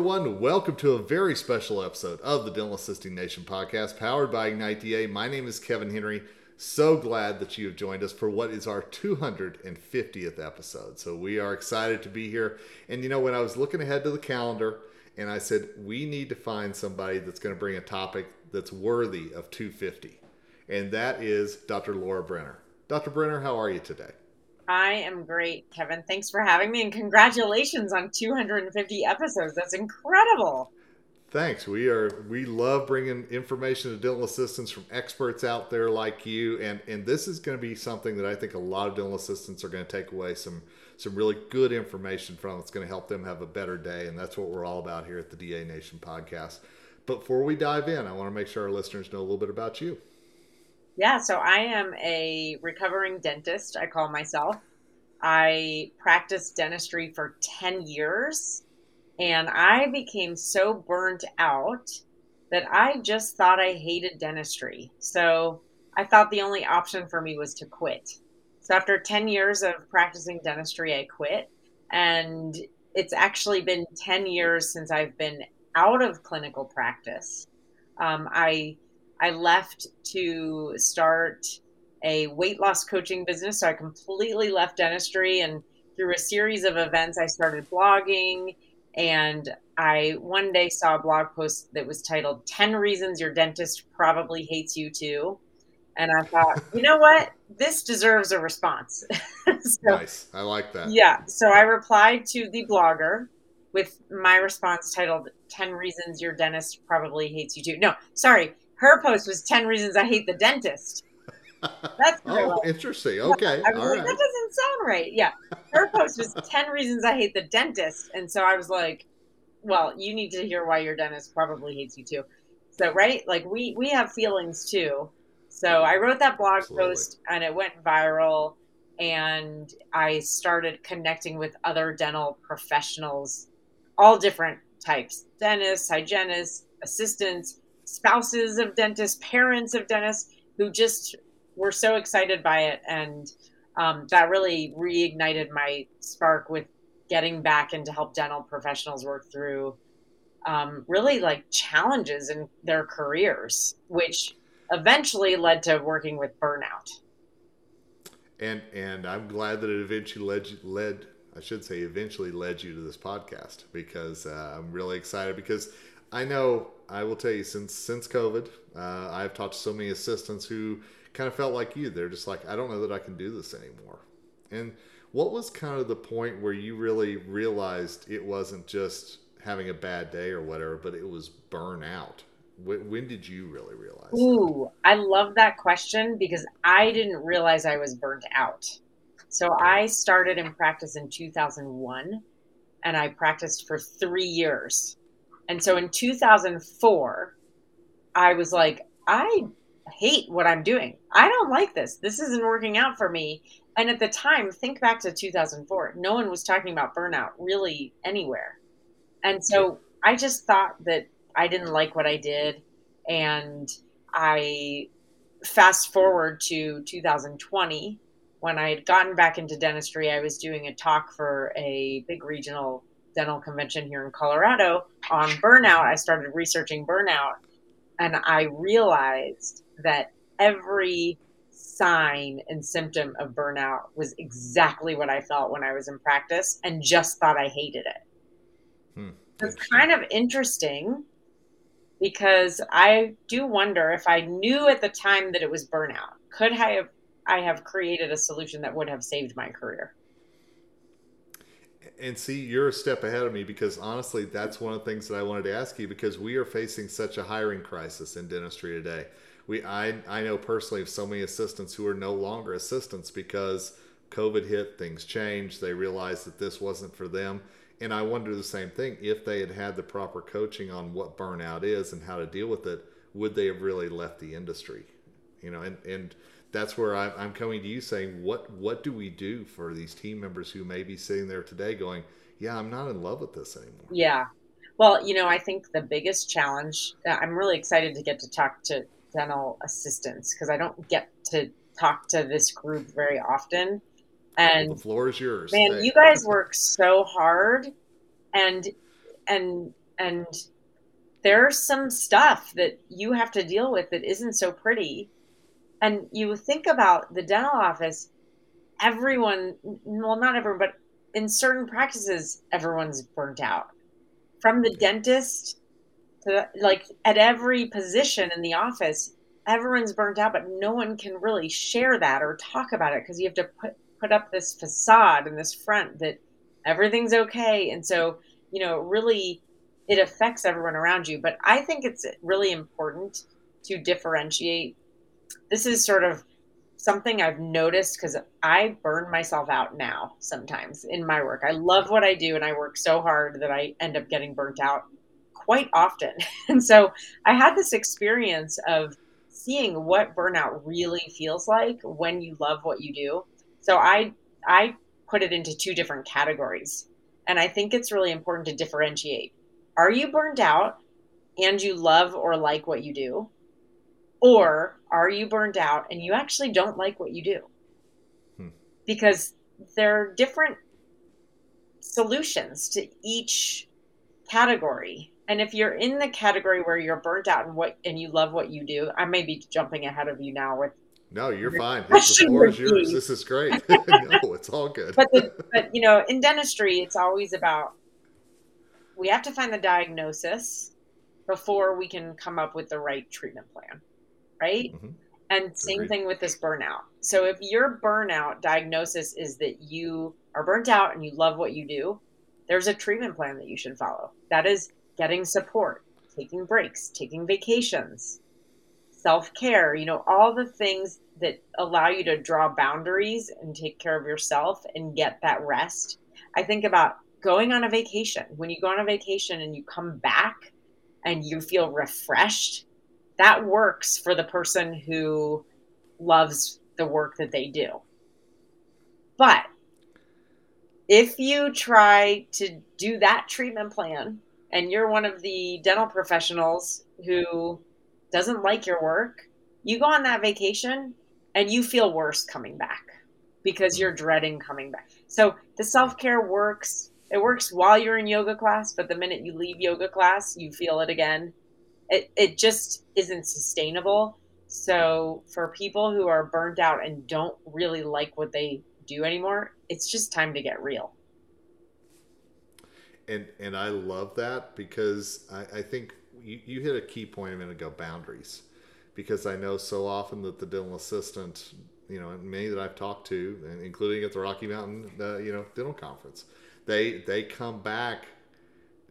everyone. Welcome to a very special episode of the Dental Assisting Nation podcast powered by Ignite DA. My name is Kevin Henry. So glad that you have joined us for what is our 250th episode. So we are excited to be here. And you know, when I was looking ahead to the calendar and I said, we need to find somebody that's going to bring a topic that's worthy of 250, and that is Dr. Laura Brenner. Dr. Brenner, how are you today? I am great, Kevin. Thanks for having me and congratulations on 250 episodes. That's incredible. Thanks. We are we love bringing information to dental assistants from experts out there like you, and and this is going to be something that I think a lot of dental assistants are going to take away some some really good information from. It's going to help them have a better day, and that's what we're all about here at the DA Nation podcast. Before we dive in, I want to make sure our listeners know a little bit about you. Yeah, so I am a recovering dentist, I call myself. I practiced dentistry for 10 years and I became so burnt out that I just thought I hated dentistry. So I thought the only option for me was to quit. So after 10 years of practicing dentistry, I quit. And it's actually been 10 years since I've been out of clinical practice. Um, I I left to start a weight loss coaching business. So I completely left dentistry and through a series of events, I started blogging. And I one day saw a blog post that was titled 10 Reasons Your Dentist Probably Hates You Too. And I thought, you know what? This deserves a response. so, nice. I like that. Yeah. So I replied to the blogger with my response titled 10 Reasons Your Dentist Probably Hates You Too. No, sorry her post was 10 reasons I hate the dentist. That's oh, interesting. Okay. I was All like, right. that doesn't sound right. Yeah. Her post was 10 reasons I hate the dentist. And so I was like, well, you need to hear why your dentist probably hates you too. So, right? Like we we have feelings too. So I wrote that blog Absolutely. post and it went viral and I started connecting with other dental professionals, all different types, dentists, hygienists, assistants, spouses of dentists, parents of dentists who just were so excited by it. And um, that really reignited my spark with getting back into help dental professionals work through um, really like challenges in their careers, which eventually led to working with burnout. And and I'm glad that it eventually led led I should say eventually led you to this podcast because uh, I'm really excited because I know I will tell you since since COVID, uh, I've talked to so many assistants who kind of felt like you. They're just like, I don't know that I can do this anymore. And what was kind of the point where you really realized it wasn't just having a bad day or whatever, but it was burnout? When, did you really realize? Ooh, that? I love that question because I didn't realize I was burnt out. So I started in practice in 2001 and I practiced for three years and so in 2004, I was like, I hate what I'm doing. I don't like this. This isn't working out for me. And at the time, think back to 2004, no one was talking about burnout really anywhere. And so I just thought that I didn't like what I did. And I fast forward to 2020 when I had gotten back into dentistry, I was doing a talk for a big regional dental convention here in Colorado on burnout. I started researching burnout and I realized that every sign and symptom of burnout was exactly what I felt when I was in practice and just thought I hated it. Hmm. It's kind of interesting because I do wonder if I knew at the time that it was burnout, could I have I have created a solution that would have saved my career? And see you're a step ahead of me because honestly that's one of the things that i wanted to ask you because we are facing such a hiring crisis in dentistry today. We i, I know personally of so many assistants who are no longer assistants because covid hit things changed they realized that this wasn't for them. And i wonder the same thing if they had had the proper coaching on what burnout is and how to deal with it would they have really left the industry? You know and and that's where I, I'm coming to you saying, what what do we do for these team members who may be sitting there today going, yeah, I'm not in love with this anymore. Yeah. Well, you know, I think the biggest challenge, uh, I'm really excited to get to talk to dental assistants because I don't get to talk to this group very often. And well, the floor is yours. Man, you guys work so hard and and And there's some stuff that you have to deal with that isn't so pretty. And you think about the dental office, everyone, well, not everyone, but in certain practices, everyone's burnt out. From the dentist to like at every position in the office, everyone's burnt out, but no one can really share that or talk about it because you have to put put up this facade and this front that everything's okay. And so, you know, really it affects everyone around you. But I think it's really important to differentiate. This is sort of something I've noticed because I burn myself out now sometimes in my work. I love what I do and I work so hard that I end up getting burnt out quite often. And so I had this experience of seeing what burnout really feels like when you love what you do. So I I put it into two different categories. And I think it's really important to differentiate. Are you burned out and you love or like what you do? Or are you burned out and you actually don't like what you do? Hmm. Because there are different solutions to each category. And if you're in the category where you're burnt out and what and you love what you do, I may be jumping ahead of you now with no, you're fine. The floor is yours. This is great. no, it's all good. but, the, but you know, in dentistry, it's always about we have to find the diagnosis before we can come up with the right treatment plan, right? Mm-hmm. And same Agreed. thing with this burnout. So if your burnout diagnosis is that you are burnt out and you love what you do, there's a treatment plan that you should follow. That is getting support, taking breaks, taking vacations, self care, you know, all the things that allow you to draw boundaries and take care of yourself and get that rest. I think about going on a vacation. When you go on a vacation and you come back and you feel refreshed, that works for the person who loves the work that they do. But if you try to do that treatment plan and you're one of the dental professionals who doesn't like your work, you go on that vacation and you feel worse coming back because you're dreading coming back. So the self care works. It works while you're in yoga class, but the minute you leave yoga class, you feel it again. It, it just isn't sustainable. So for people who are burnt out and don't really like what they do anymore, it's just time to get real. And and I love that because I, I think you, you hit a key point a minute ago boundaries because I know so often that the dental assistant, you know, many that I've talked to, including at the Rocky Mountain, uh, you know, dental conference, they they come back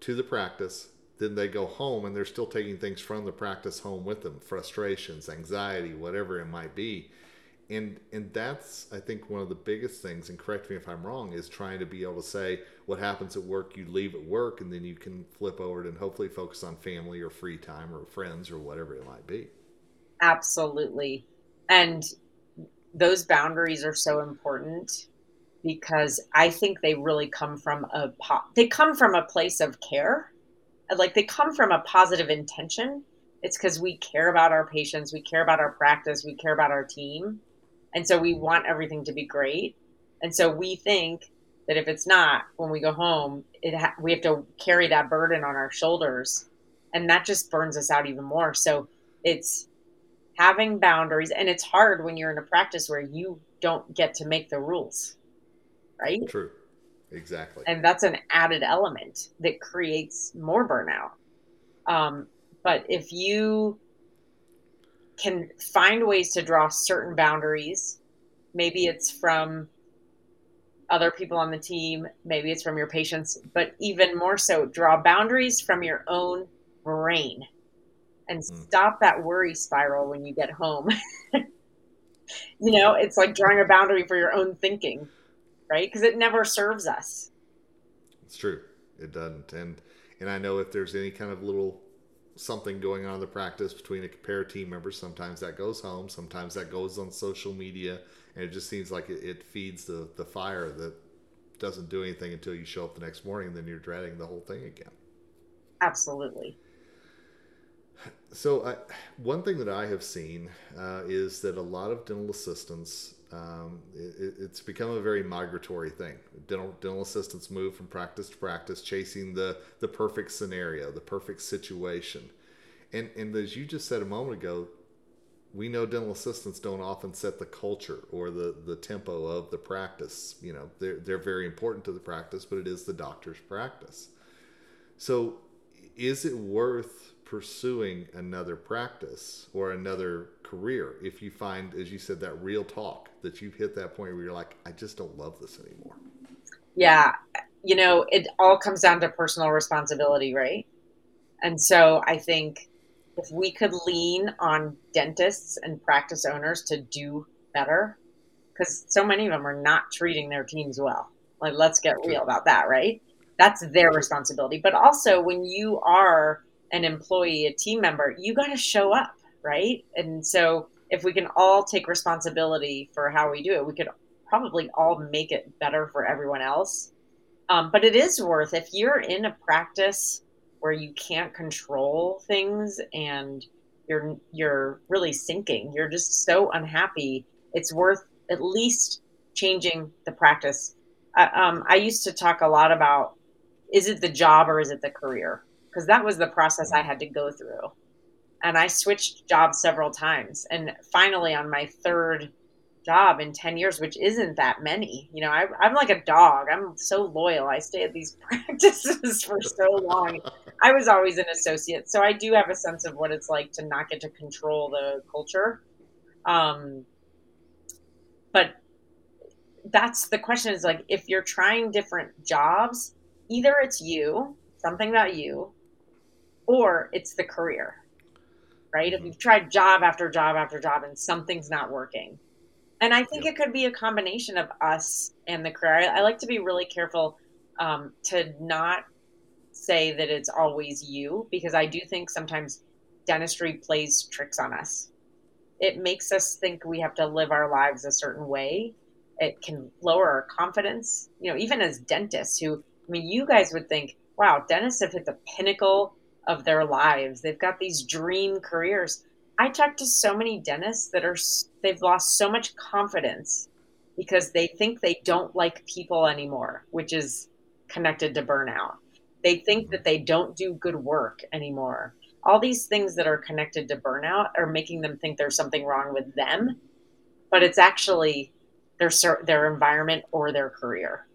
to the practice, then they go home and they're still taking things from the practice home with them, frustrations, anxiety, whatever it might be. And and that's I think one of the biggest things, and correct me if I'm wrong, is trying to be able to say what happens at work, you leave at work, and then you can flip over and hopefully focus on family or free time or friends or whatever it might be. Absolutely. And those boundaries are so important because I think they really come from a they come from a place of care. Like they come from a positive intention. It's because we care about our patients, we care about our practice, we care about our team. And so we want everything to be great. And so we think that if it's not, when we go home, it ha- we have to carry that burden on our shoulders, and that just burns us out even more. So it's having boundaries, and it's hard when you're in a practice where you don't get to make the rules, right? True, exactly. And that's an added element that creates more burnout. Um, but if you can find ways to draw certain boundaries, maybe it's from other people on the team, maybe it's from your patients, but even more so, draw boundaries from your own brain and mm. stop that worry spiral when you get home. you know, it's like drawing a boundary for your own thinking, right? Because it never serves us. It's true. It doesn't. And and I know if there's any kind of little something going on in the practice between a pair of team members, sometimes that goes home, sometimes that goes on social media, and it just seems like it, it feeds the the fire that doesn't do anything until you show up the next morning, and then you're dreading the whole thing again. Absolutely. So, I, one thing that I have seen uh, is that a lot of dental assistants Um, it, it's become a very migratory thing. Dental dental assistants move from practice to practice, chasing the the perfect scenario, the perfect situation. And and as you just said a moment ago, we know dental assistants don't often set the culture or the the tempo of the practice. You know, they're they're very important to the practice, but it is the doctor's practice. So, is it worth pursuing another practice or another career if you find, as you said, that real talk that you've hit that point where you're like, I just don't love this anymore? Yeah. You know, it all comes down to personal responsibility, right? And so I think if we could lean on dentists and practice owners to do better, because so many of them are not treating their teams well. Like, let's get real about that, right? That's their responsibility. But also, when you are an employee, a team member, you got to show up, right? And so if we can all take responsibility for how we do it, we could probably all make it better for everyone else. Um, but it is worth if you're in a practice where you can't control things and you're you're really sinking. You're just so unhappy. It's worth at least changing the practice. I, um, I used to talk a lot about is it the job or is it the career? Because that was the process I had to go through. And I switched jobs several times. And finally, on my third job in 10 years, which isn't that many, you know, I, am like a dog. I'm so loyal. I stay at these practices for so long. I was always an associate. So I do have a sense of what it's like to not get to control the culture. Um, but that's the question is like, if you're trying different jobs, either it's you, something about you, or it's the career, right? If you've tried job after job after job and something's not working. And I think yep. it could be a combination of us and the career. I, I like to be really careful um, to not say that it's always you because I do think sometimes dentistry plays tricks on us. It makes us think we have to live our lives a certain way. It can lower our confidence. You know, even as dentists, who, I mean, you guys would think, wow, dentists have hit the pinnacle of their lives. They've got these dream careers. I talk to so many dentists that are they've lost so much confidence because they think they don't like people anymore, which is connected to burnout. They think that they don't do good work anymore. All these things that are connected to burnout are making them think there's something wrong with them, but it's actually their their environment or their career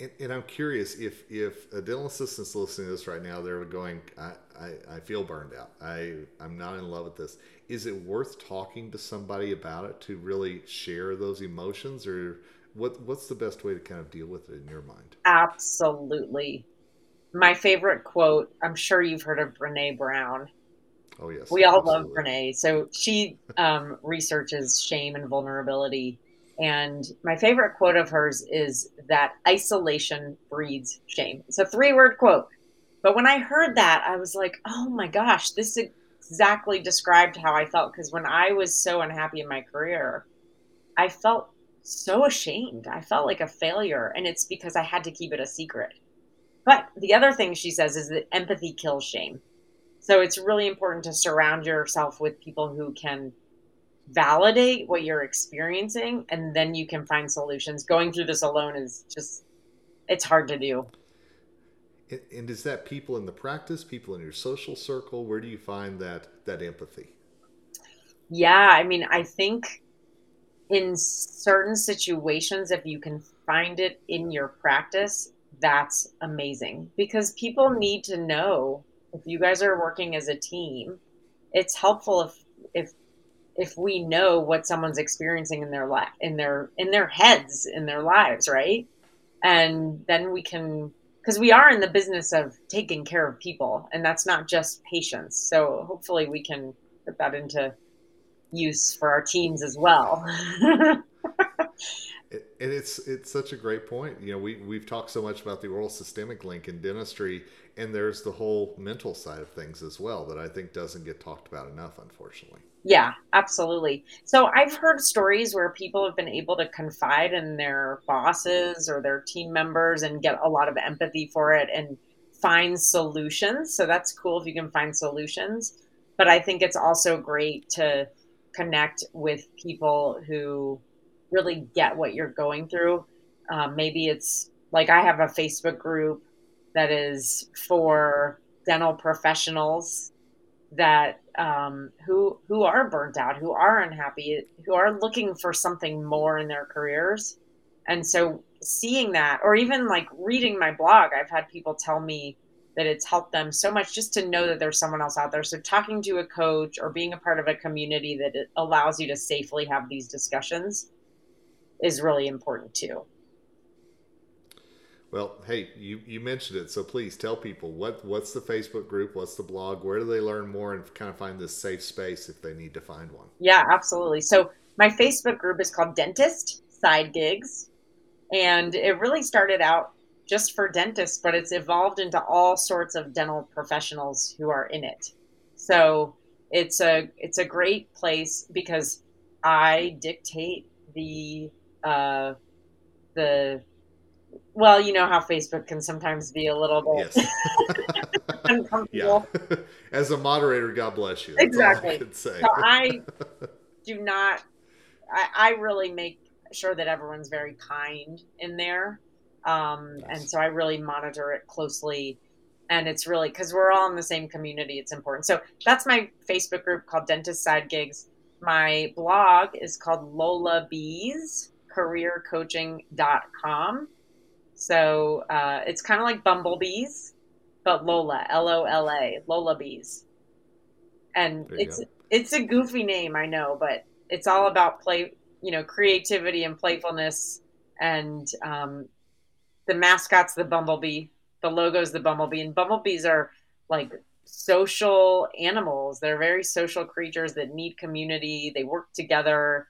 and, and, I'm curious if if a dental assistant's listening to this right now, they're going, I, I, I, feel burned out. I I'm not in love with this. Is it worth talking to somebody about it to really share those emotions, or what what's the best way to kind of deal with it in your mind? Absolutely. My favorite quote. I'm sure you've heard of Brene Brown. Oh yes, we all absolutely. love Brene. So she um, researches shame and vulnerability and my favorite quote of hers is that isolation breeds shame. It's a three word quote. But when I heard that, I was like, oh my gosh, this exactly described how I felt. Because when I was so unhappy in my career, I felt so ashamed. I felt like a failure. And it's because I had to keep it a secret. But the other thing she says is that empathy kills shame. So it's really important to surround yourself with people who can validate what you're experiencing and then you can find solutions. Going through this alone is just it's hard to do. And is that people in the practice people in your social circle? Where do you find that that empathy? Yeah i mean i think in certain situations if you can find it in your practice that's amazing. Because people need to know if you guys are working as a team it's helpful if if if we know what someone's experiencing in their life in their in their heads in their lives right? And then we can because we are in the business of taking care of people and that's not just patients. So hopefully we can put that into use for our teams as well and it's it's such a great point you know we we've talked so much about the oral systemic link in dentistry and there's the whole mental side of things as well that i think doesn't get talked about enough unfortunately yeah, absolutely. So I've heard stories where people have been able to confide in their bosses or their team members and get a lot of empathy for it and find solutions. So that's cool if you can find solutions. But I think it's also great to connect with people who really get what you're going through. Um, maybe it's like I have a Facebook group that is for dental professionals that um, who who are burnt out, who are unhappy, who are looking for something more in their careers. And so seeing that, or even like reading my blog, I've had people tell me that it's helped them so much just to know that there's someone else out there. So talking to a coach or being a part of a community that allows you to safely have these discussions is really important too. Well, hey, you, you mentioned it, so please tell people what what's the Facebook group, what's the blog, where do they learn more and kind of find this safe space if they need to find one? Yeah, absolutely. So my Facebook group is called Dentist Side Gigs, and it really started out just for dentists, but it's evolved into all sorts of dental professionals who are in it. So it's a it's a great place because I dictate the uh, the well, you know how Facebook can sometimes be a little bit yes. uncomfortable. Yeah. As a moderator, God bless you. That's exactly. I so I do not. I, I really make sure that everyone's very kind in there, um, yes. and so I really monitor it closely. And it's really because we're all in the same community. It's important. So that's my Facebook group called Dentist Side Gigs. My blog is called Lola Bees careercoaching.com so uh, it's kind of like bumblebees, but Lola, L O L A, Lola Bees. And it's go. it's a goofy name, I know, but it's all about play, you know, creativity and playfulness. And um, the mascot's the bumblebee, the logo's the bumblebee, and bumblebees are like social animals. They're very social creatures that need community. They work together,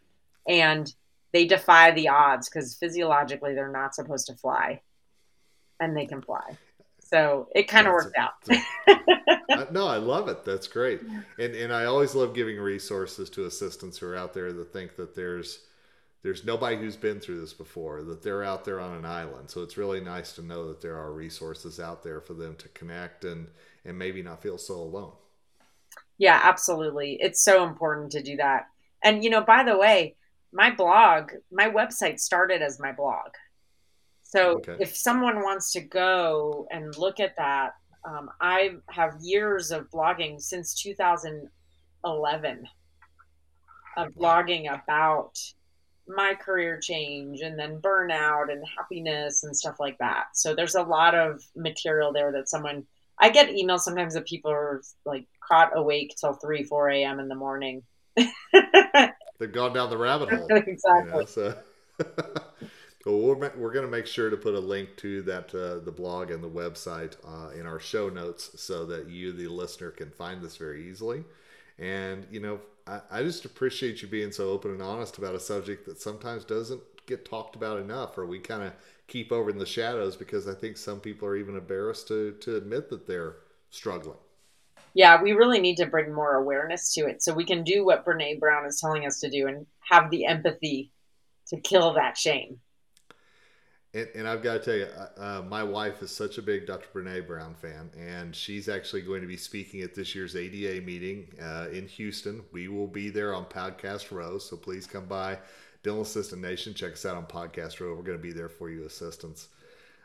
and they defy the odds because physiologically they're not supposed to fly. And they can fly. So it kind of worked out. no i love it. That's great. And and i always love giving resources to assistants who are out there that think that there's there's nobody who's been through this before that they're out there on an island. So it's really nice to know that there are resources out there for them to connect and and maybe not feel so alone. Yeah absolutely. It's so important to do that. And you know by the way my blog, my website started as my blog. So okay. if someone wants to go and look at that, um, I have years of blogging since 2011 of blogging about my career change and then burnout and happiness and stuff like that. So there's a lot of material there that someone I get emails sometimes that people are like caught awake till three, four a.m. in the morning. they've gone down the rabbit hole. exactly. You know, so. well, we're, we're going to make sure to put a link to that uh, the blog and the website uh, in our show notes so that you, the listener, can find this very easily. And you know, I, I just appreciate you being so open and honest about a subject that sometimes doesn't get talked about enough, or we kind of keep over in the shadows because I think some people are even embarrassed to to admit that they're struggling yeah, we really need to bring more awareness to it so we can do what Brene Brown is telling us to do and have the empathy to kill that shame. And, and I've got to tell you, uh, uh, my wife is such a big Dr. Brene Brown fan, and she's actually going to be speaking at this year's ADA meeting uh, in Houston. We will be there on Podcast Row, so please come by. Dental Assistant Nation, check us out on Podcast Row. We're going to be there for you, assistants.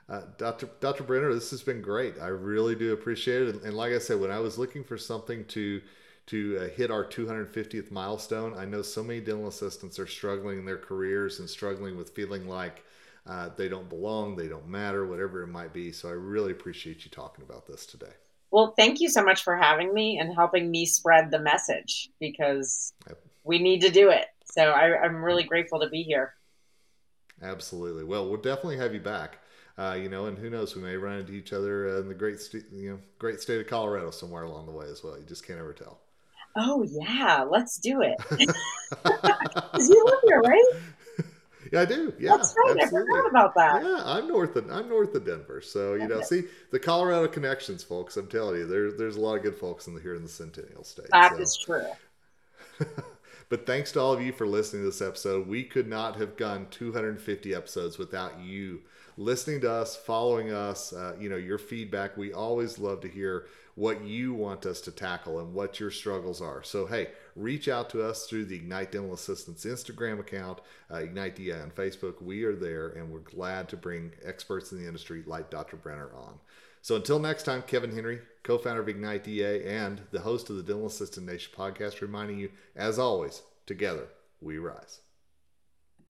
Uh, Dr. Dr. Brenner, this has been great. I really do appreciate it. And, and like I said, when I was looking for something to to uh, hit our 250th milestone, I know so many dental assistants are struggling in their careers and struggling with feeling like uh, they don't belong, they don't matter, whatever it might be. So I really appreciate you talking about this today. Well, thank you so much for having me and helping me spread the message because yep. we need to do it. So I, I'm really grateful to be here. Absolutely. Well, we'll definitely have you back. Uh, you know, and who knows, we may run into each other in the great, st- you know, great state of Colorado somewhere along the way as well. You just can't ever tell. Oh yeah, let's do it. you live here, right? Yeah, I do. Yeah, that's right. Absolutely. I forgot about that. Yeah, I'm north of I'm north of Denver, so you okay. know, see the Colorado connections, folks. I'm telling you, there's there's a lot of good folks in the, here in the Centennial State. That so. is true. but thanks to all of you for listening to this episode. We could not have gone 250 episodes without you listening to us, following us, uh, you know, your feedback. We always love to hear what you want us to tackle and what your struggles are. So, hey, reach out to us through the Ignite Dental Assistance Instagram account, uh, Ignite DA on Facebook. We are there and we're glad to bring experts in the industry like Dr. Brenner on. So until next time, Kevin Henry, co founder of Ignite DA and the host of the Dental Assistant Nation podcast, reminding you, as always, together we rise.